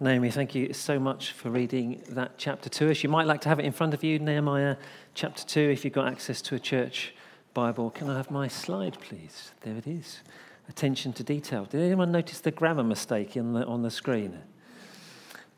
Naomi, thank you so much for reading that chapter to us. You might like to have it in front of you, Nehemiah chapter 2, if you've got access to a church Bible. Can I have my slide, please? There it is. Attention to detail. Did anyone notice the grammar mistake on the, on the screen?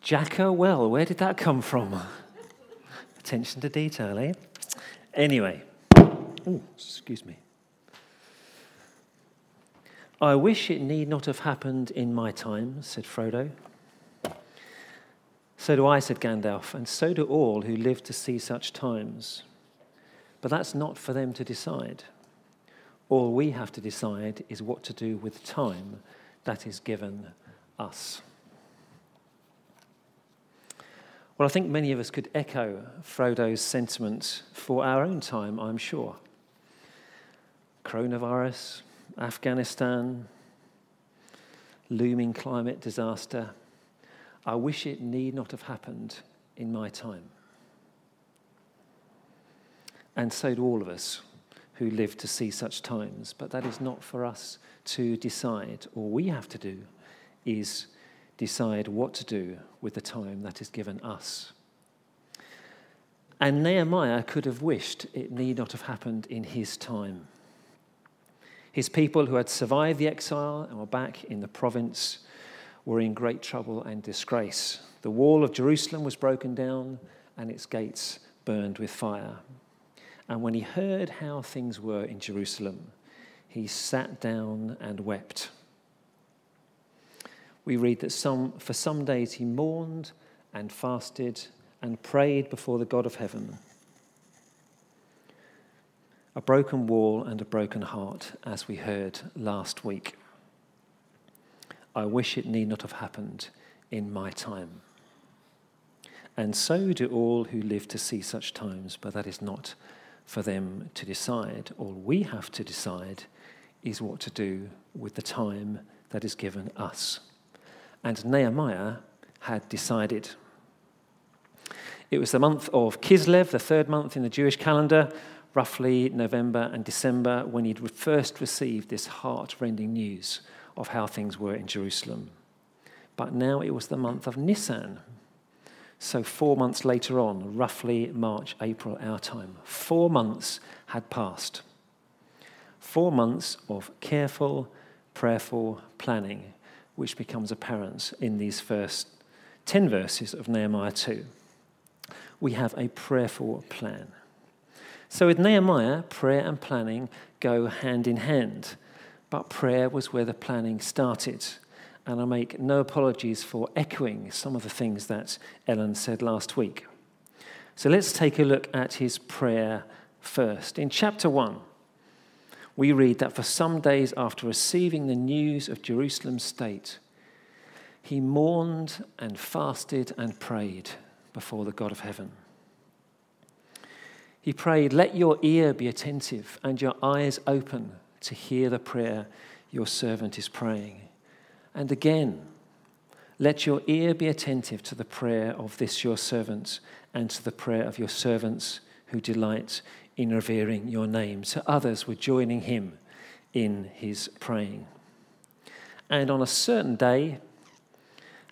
Jacko well, where did that come from? Attention to detail, eh? Anyway, Ooh, excuse me. I wish it need not have happened in my time, said Frodo. So do I, said Gandalf, and so do all who live to see such times. But that's not for them to decide. All we have to decide is what to do with time that is given us. Well, I think many of us could echo Frodo's sentiment for our own time, I'm sure. Coronavirus, Afghanistan, looming climate disaster I wish it need not have happened in my time. And so do all of us who live to see such times. But that is not for us to decide. All we have to do is decide what to do with the time that is given us. And Nehemiah could have wished it need not have happened in his time. His people who had survived the exile and were back in the province were in great trouble and disgrace. The wall of Jerusalem was broken down and its gates burned with fire. And when he heard how things were in Jerusalem, he sat down and wept. We read that some, for some days he mourned and fasted and prayed before the God of heaven. A broken wall and a broken heart, as we heard last week. I wish it need not have happened in my time. And so do all who live to see such times, but that is not for them to decide. All we have to decide is what to do with the time that is given us. And Nehemiah had decided. It was the month of Kislev, the third month in the Jewish calendar, roughly November and December, when he'd first received this heart rending news of how things were in Jerusalem. But now it was the month of Nisan. So, four months later on, roughly March, April, our time, four months had passed. Four months of careful, prayerful planning, which becomes apparent in these first 10 verses of Nehemiah 2. We have a prayerful plan. So, with Nehemiah, prayer and planning go hand in hand but prayer was where the planning started. And I make no apologies for echoing some of the things that Ellen said last week. So let's take a look at his prayer first. In chapter 1, we read that for some days after receiving the news of Jerusalem's state, he mourned and fasted and prayed before the God of heaven. He prayed, Let your ear be attentive and your eyes open to hear the prayer your servant is praying. And again, let your ear be attentive to the prayer of this your servant and to the prayer of your servants who delight in revering your name. So others were joining him in his praying. And on a certain day,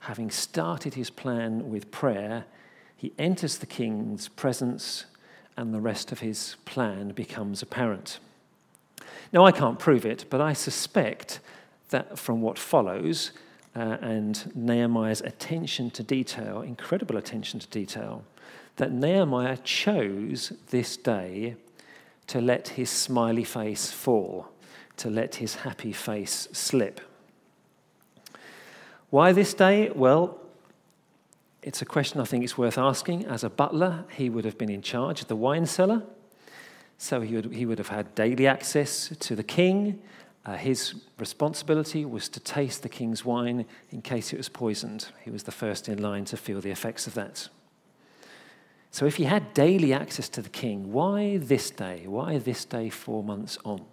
having started his plan with prayer, he enters the king's presence and the rest of his plan becomes apparent. Now, I can't prove it, but I suspect that from what follows uh, and Nehemiah's attention to detail, incredible attention to detail, that Nehemiah chose this day to let his smiley face fall, to let his happy face slip. Why this day? Well, it's a question I think it's worth asking. As a butler, he would have been in charge of the wine cellar. So he would, he would have had daily access to the king. Uh, his responsibility was to taste the king's wine in case it was poisoned. He was the first in line to feel the effects of that. So, if he had daily access to the king, why this day? Why this day, four months on?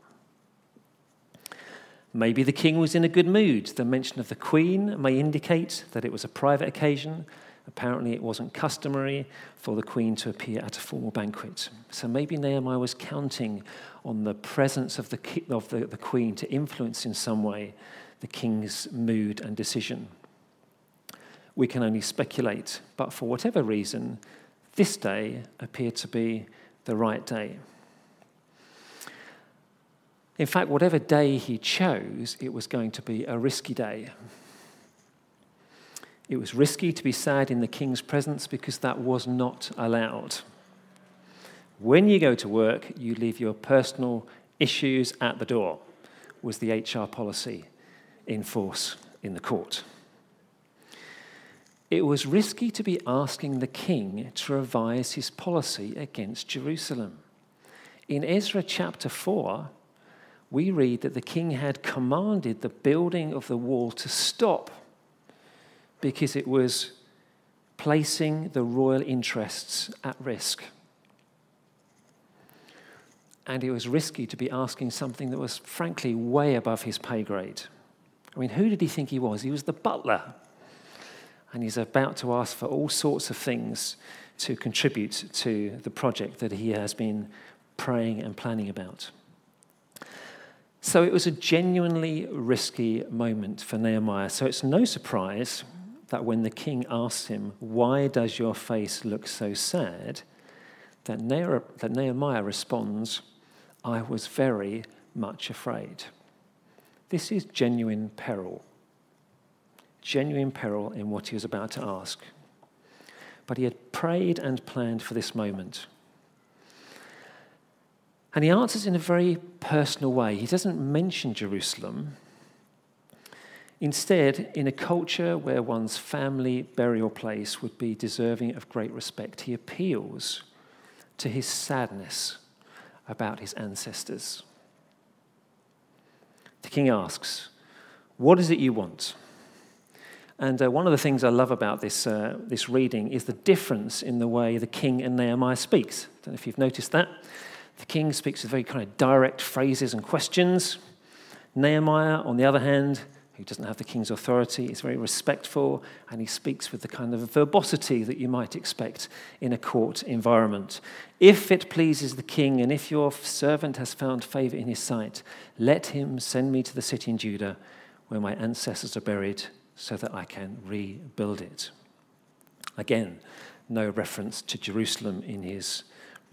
Maybe the king was in a good mood. The mention of the queen may indicate that it was a private occasion. Apparently, it wasn't customary for the queen to appear at a formal banquet. So maybe Nehemiah was counting on the presence of the, of the, the queen to influence in some way the king's mood and decision. we can only speculate. But for whatever reason, this day appeared to be the right day. In fact, whatever day he chose, it was going to be a risky day. It was risky to be sad in the king's presence because that was not allowed. When you go to work, you leave your personal issues at the door, was the HR policy in force in the court. It was risky to be asking the king to revise his policy against Jerusalem. In Ezra chapter 4, we read that the king had commanded the building of the wall to stop because it was placing the royal interests at risk. And it was risky to be asking something that was, frankly, way above his pay grade. I mean, who did he think he was? He was the butler and he's about to ask for all sorts of things to contribute to the project that he has been praying and planning about. So it was a genuinely risky moment for Nehemiah. So it's no surprise that when the king asks him, Why does your face look so sad? that Nehemiah responds, I was very much afraid. This is genuine peril genuine peril in what he was about to ask. But he had prayed and planned for this moment. And he answers in a very personal way. He doesn't mention Jerusalem. Instead, in a culture where one's family burial place would be deserving of great respect, he appeals to his sadness about his ancestors. The king asks, What is it you want? And uh, one of the things I love about this, uh, this reading is the difference in the way the king and Nehemiah speaks. I don't know if you've noticed that. The king speaks with very kind of direct phrases and questions. Nehemiah, on the other hand, who doesn't have the king's authority, He's very respectful and he speaks with the kind of verbosity that you might expect in a court environment. If it pleases the king and if your servant has found favor in his sight, let him send me to the city in Judah where my ancestors are buried so that I can rebuild it. Again, no reference to Jerusalem in his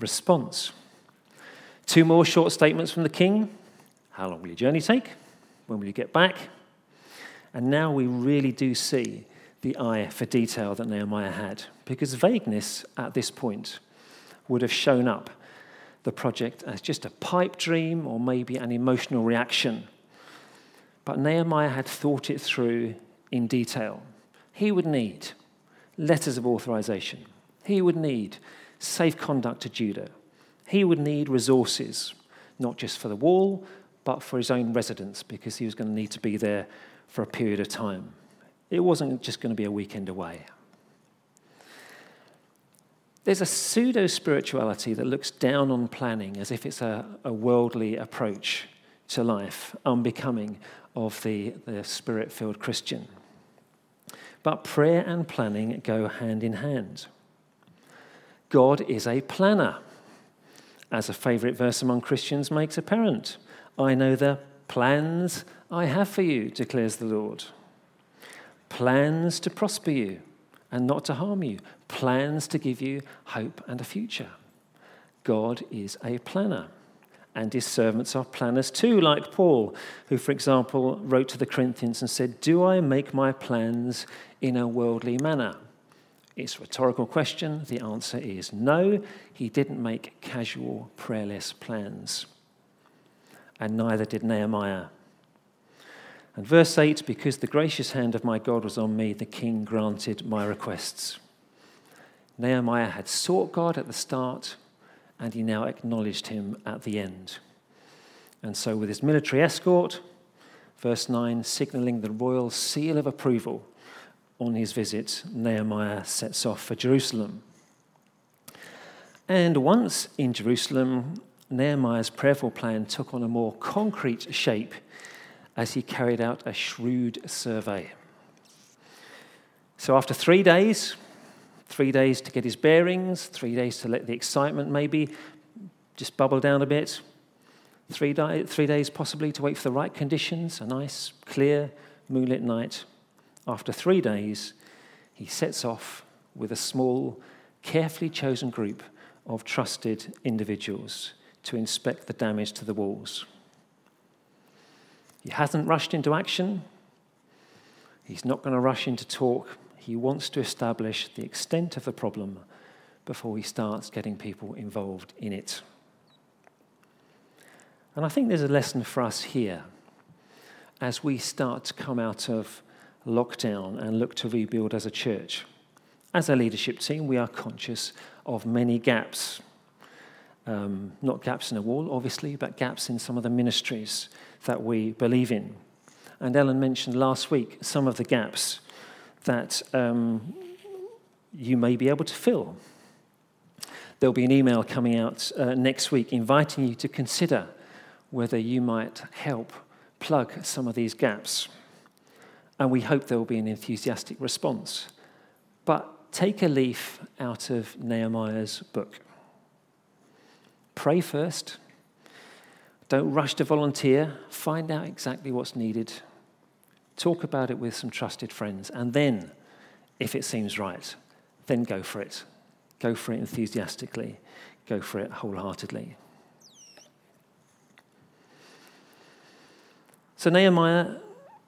response. Two more short statements from the king. How long will your journey take? When will you get back? And now we really do see the eye for detail that Nehemiah had, because vagueness at this point would have shown up the project as just a pipe dream or maybe an emotional reaction. But Nehemiah had thought it through in detail. He would need letters of authorization. He would need safe conduct to Judah. He would need resources, not just for the wall, but for his own residence, because he was going to need to be there for a period of time. It wasn't just going to be a weekend away. There's a pseudo spirituality that looks down on planning as if it's a, a worldly approach to life, unbecoming of the, the spirit filled Christian. But prayer and planning go hand in hand. God is a planner, as a favorite verse among Christians makes apparent. I know the plans I have for you, declares the Lord. Plans to prosper you and not to harm you, plans to give you hope and a future. God is a planner and his servants are planners too, like Paul, who, for example, wrote to the Corinthians and said, Do I make my plans in a worldly manner? It's a rhetorical question. The answer is no. He didn't make casual, prayerless plans. And neither did Nehemiah. And verse 8 Because the gracious hand of my God was on me, the king granted my requests. Nehemiah had sought God at the start and he now acknowledged him at the end. And so, with his military escort, verse 9, signaling the royal seal of approval on his visit, Nehemiah sets off for Jerusalem. And once in Jerusalem, Nehemiah's prayerful plan took on a more concrete shape as he carried out a shrewd survey. So, after three days, Three days to get his bearings, three days to let the excitement maybe just bubble down a bit. Three, di- three days possibly to wait for the right conditions, a nice, clear, moonlit night. After three days, he sets off with a small, carefully chosen group of trusted individuals to inspect the damage to the walls. He hasn't rushed into action. He's not going to rush into talk. He wants to establish the extent of the problem before he starts getting people involved in it. And I think there's a lesson for us here as we start to come out of lockdown and look to rebuild as a church. As a leadership team, we are conscious of many gaps. Um, not gaps in the wall, obviously, but gaps in some of the ministries that we believe in. And Ellen mentioned last week some of the gaps that um, you may be able to fill. There'll be an email coming out uh, next week inviting you to consider whether you might help plug some of these gaps. And we hope there will be an enthusiastic response. But take a leaf out of Nehemiah's book. Pray first don't rush to volunteer. Find out exactly what's needed. Talk about it with some trusted friends. And then, if it seems right, then go for it. Go for it enthusiastically. Go for it wholeheartedly. So Nehemiah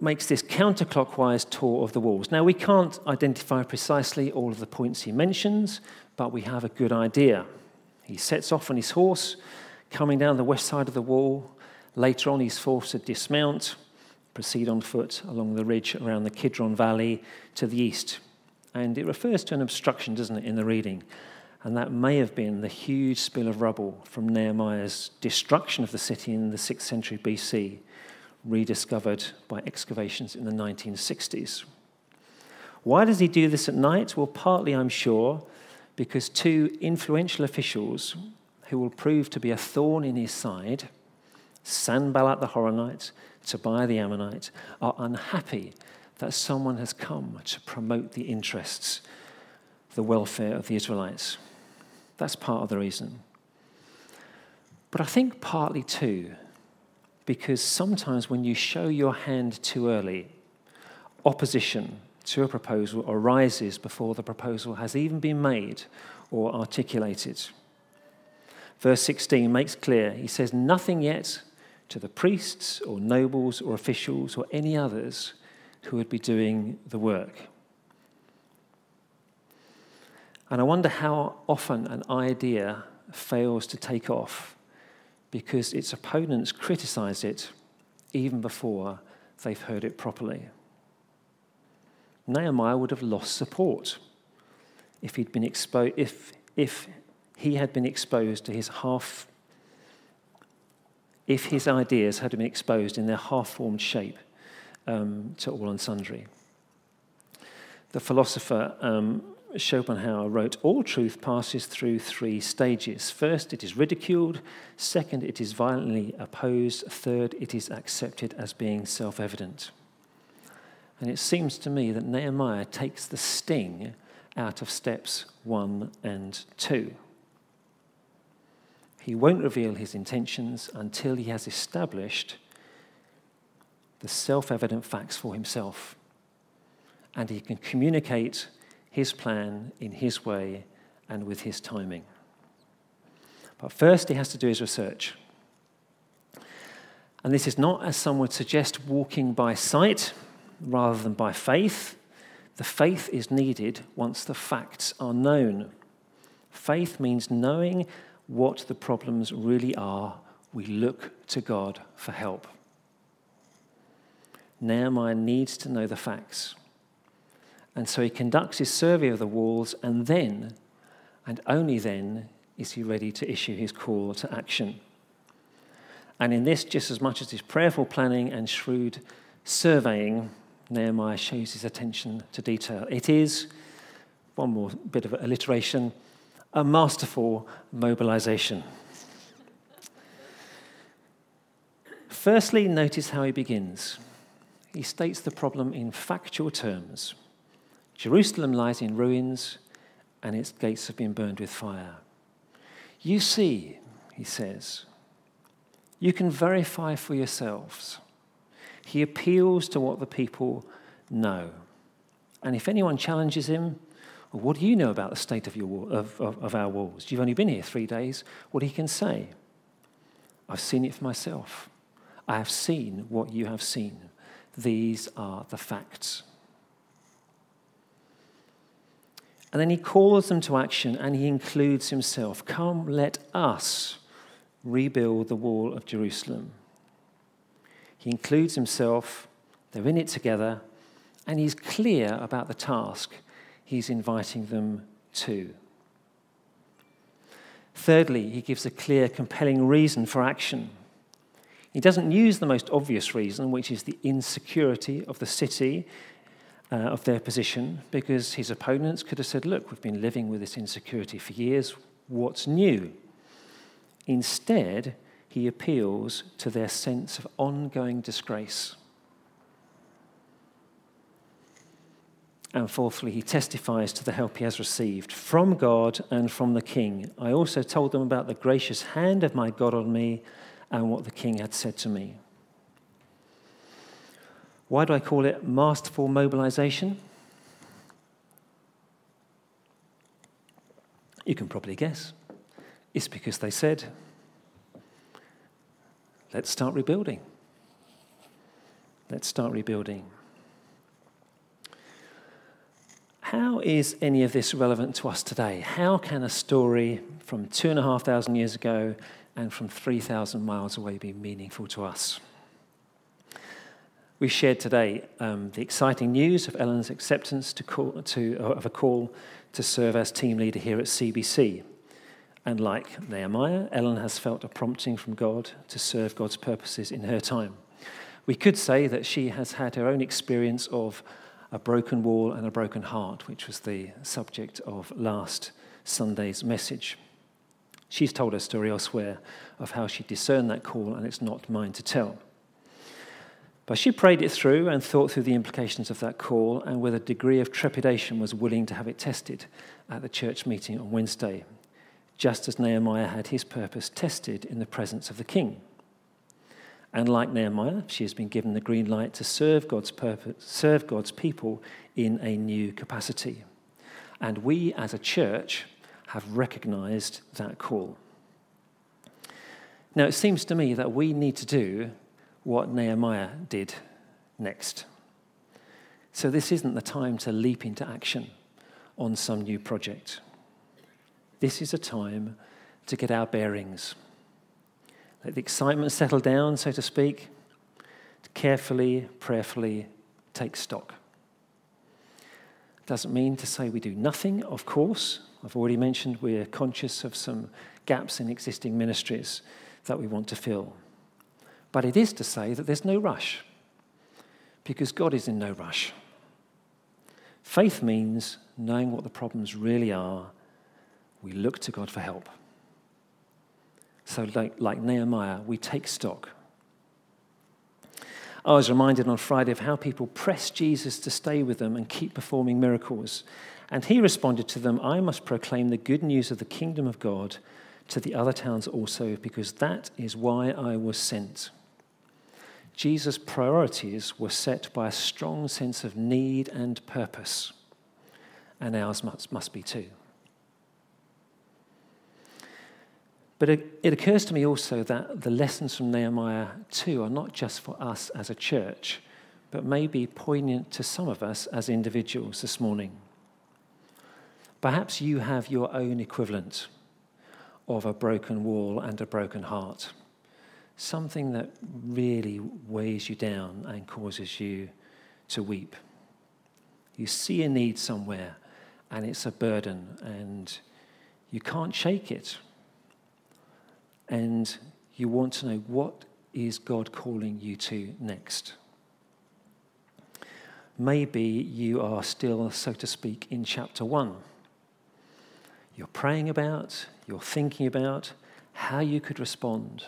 makes this counterclockwise tour of the walls. Now, we can't identify precisely all of the points he mentions, but we have a good idea. He sets off on his horse Coming down the west side of the wall, later on he's forced to dismount, proceed on foot along the ridge around the Kidron Valley to the east. And it refers to an obstruction, doesn't it, in the reading? And that may have been the huge spill of rubble from Nehemiah's destruction of the city in the 6th century BC, rediscovered by excavations in the 1960s. Why does he do this at night? Well, partly, I'm sure, because two influential officials who will prove to be a thorn in his side, Sanballat the Horonite, Tobiah the Ammonite, are unhappy that someone has come to promote the interests, the welfare of the Israelites. That's part of the reason. But I think partly too, because sometimes when you show your hand too early, opposition to a proposal arises before the proposal has even been made or articulated verse 16 makes clear he says, Nothing yet to the priests or nobles or officials or any others who would be doing the work. And I wonder how often an idea fails to take off because its opponents criticize it even before they've heard it properly. Nehemiah would have lost support if he'd been exposed, if, if he had been exposed to his half, if his ideas had been exposed in their half formed shape um, to all and sundry. The philosopher um, Schopenhauer wrote All truth passes through three stages. First, it is ridiculed. Second, it is violently opposed. Third, it is accepted as being self evident. And it seems to me that Nehemiah takes the sting out of steps one and two. He won't reveal his intentions until he has established the self evident facts for himself. And he can communicate his plan in his way and with his timing. But first, he has to do his research. And this is not, as some would suggest, walking by sight rather than by faith. The faith is needed once the facts are known. Faith means knowing what the problems really are, we look to God for help. Nehemiah needs to know the facts. And so he conducts his survey of the walls, and then, and only then, is he ready to issue his call to action. And in this, just as much as his prayerful planning and shrewd surveying, Nehemiah shows his attention to detail. It is, one more bit of alliteration, a masterful mobilization. Firstly, notice how he begins. He states the problem in factual terms Jerusalem lies in ruins, and its gates have been burned with fire. You see, he says, you can verify for yourselves. He appeals to what the people know. And if anyone challenges him, well, what do you know about the state of, your, of, of, of our walls? You've only been here three days. What he can say? I've seen it for myself. I have seen what you have seen. These are the facts. And then he calls them to action and he includes himself. Come, let us rebuild the wall of Jerusalem. He includes himself, they're in it together, and he's clear about the task he's inviting them to. Thirdly, he gives a clear, compelling reason for action. He doesn't use the most obvious reason, which is the insecurity of the city, uh, of their position, because his opponents could have said, Look, we've been living with this insecurity for years. What's new? Instead, he appeals to their sense of ongoing disgrace. And fourthly, he testifies to the help he has received from God and from the king. I also told them about the gracious hand of my God on me and what the king had said to me. Why do I call it masterful mobilization? You can probably guess. It's because they said, let's start rebuilding. Let's start rebuilding. How is any of this relevant to us today? How can a story from two and a half thousand years ago and from 3,000 miles away be meaningful to us? We shared today um, the exciting news of Ellen's acceptance to call, to, of a call to serve as team leader here at CBC. And like Nehemiah, Ellen has felt a prompting from God to serve God's purposes in her time. We could say that she has had her own experience of a broken wall and a broken heart, which was the subject of last Sunday's message. She's told her story elsewhere of how she discerned that call, and it's not mine to tell. But she prayed it through and thought through the implications of that call, and with a degree of trepidation was willing to have it tested at the church meeting on Wednesday, just as Nehemiah had his purpose tested in the presence of the king. And like Nehemiah, she has been given the green light to serve God's purpose, serve God's people in a new capacity. And we as a church have recognized that call. Now, it seems to me that we need to do what Nehemiah did next. So, this isn't the time to leap into action on some new project. This is a time to get our bearings let the excitement settle down, so to speak, to carefully, prayerfully take stock. Doesn't mean to say we do nothing, of course. I've already mentioned we're conscious of some gaps in existing ministries that we want to fill. But it is to say that there's no rush, because God is in no rush. Faith means knowing what the problems really are, we look to God for help. So, like, like Nehemiah, we take stock. I was reminded on Friday of how people pressed Jesus to stay with them and keep performing miracles. And he responded to them, I must proclaim the good news of the kingdom of God to the other towns also, because that is why I was sent. Jesus' priorities were set by a strong sense of need and purpose, and ours must, must be too. But it, it occurs to me also that the lessons from Nehemiah 2 are not just for us as a church, but may be poignant to some of us as individuals this morning. Perhaps you have your own equivalent of a broken wall and a broken heart, something that really weighs you down and causes you to weep. You see a need somewhere and it's a burden and you can't shake it and you want to know what is God calling you to next. Maybe you are still, so to speak, in chapter one. You're praying about, you're thinking about how you could respond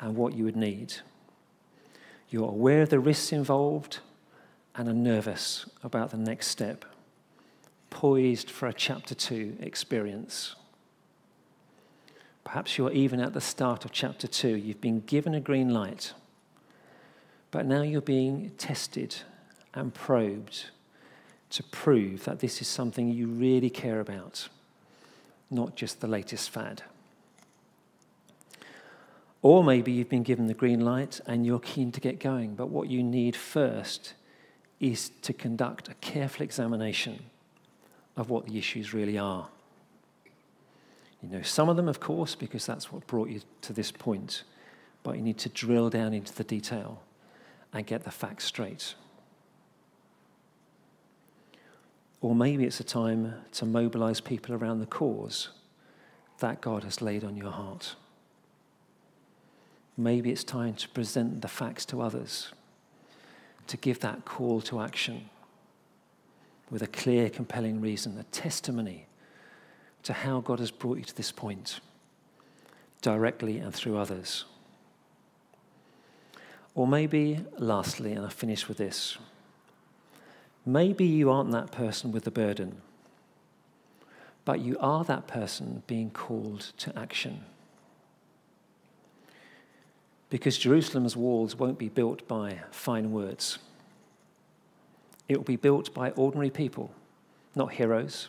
and what you would need. You're aware of the risks involved and are nervous about the next step, poised for a chapter two experience. Perhaps you're even at the start of chapter 2. You've been given a green light, but now you're being tested and probed to prove that this is something you really care about, not just the latest fad. Or maybe you've been given the green light and you're keen to get going, but what you need first is to conduct a careful examination of what the issues really are. You know some of them, of course, because that's what brought you to this point, but you need to drill down into the detail and get the facts straight. Or maybe it's a time to mobilize people around the cause that God has laid on your heart. Maybe it's time to present the facts to others, to give that call to action with a clear, compelling reason, a testimony to how God has brought you to this point, directly and through others. Or maybe, lastly, and I finish with this maybe you aren't that person with the burden, but you are that person being called to action. Because Jerusalem's walls won't be built by fine words. It will be built by ordinary people, not heroes,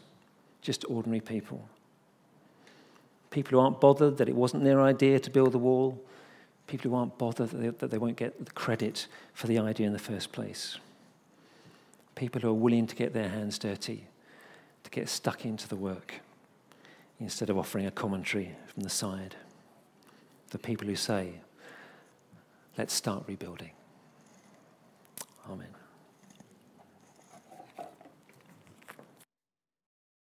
just ordinary people. People who aren't bothered that it wasn't their idea to build the wall, people who aren't bothered that they, that they won't get the credit for the idea in the first place. People who are willing to get their hands dirty, to get stuck into the work, instead of offering a commentary from the side. The people who say, let's start rebuilding. Amen.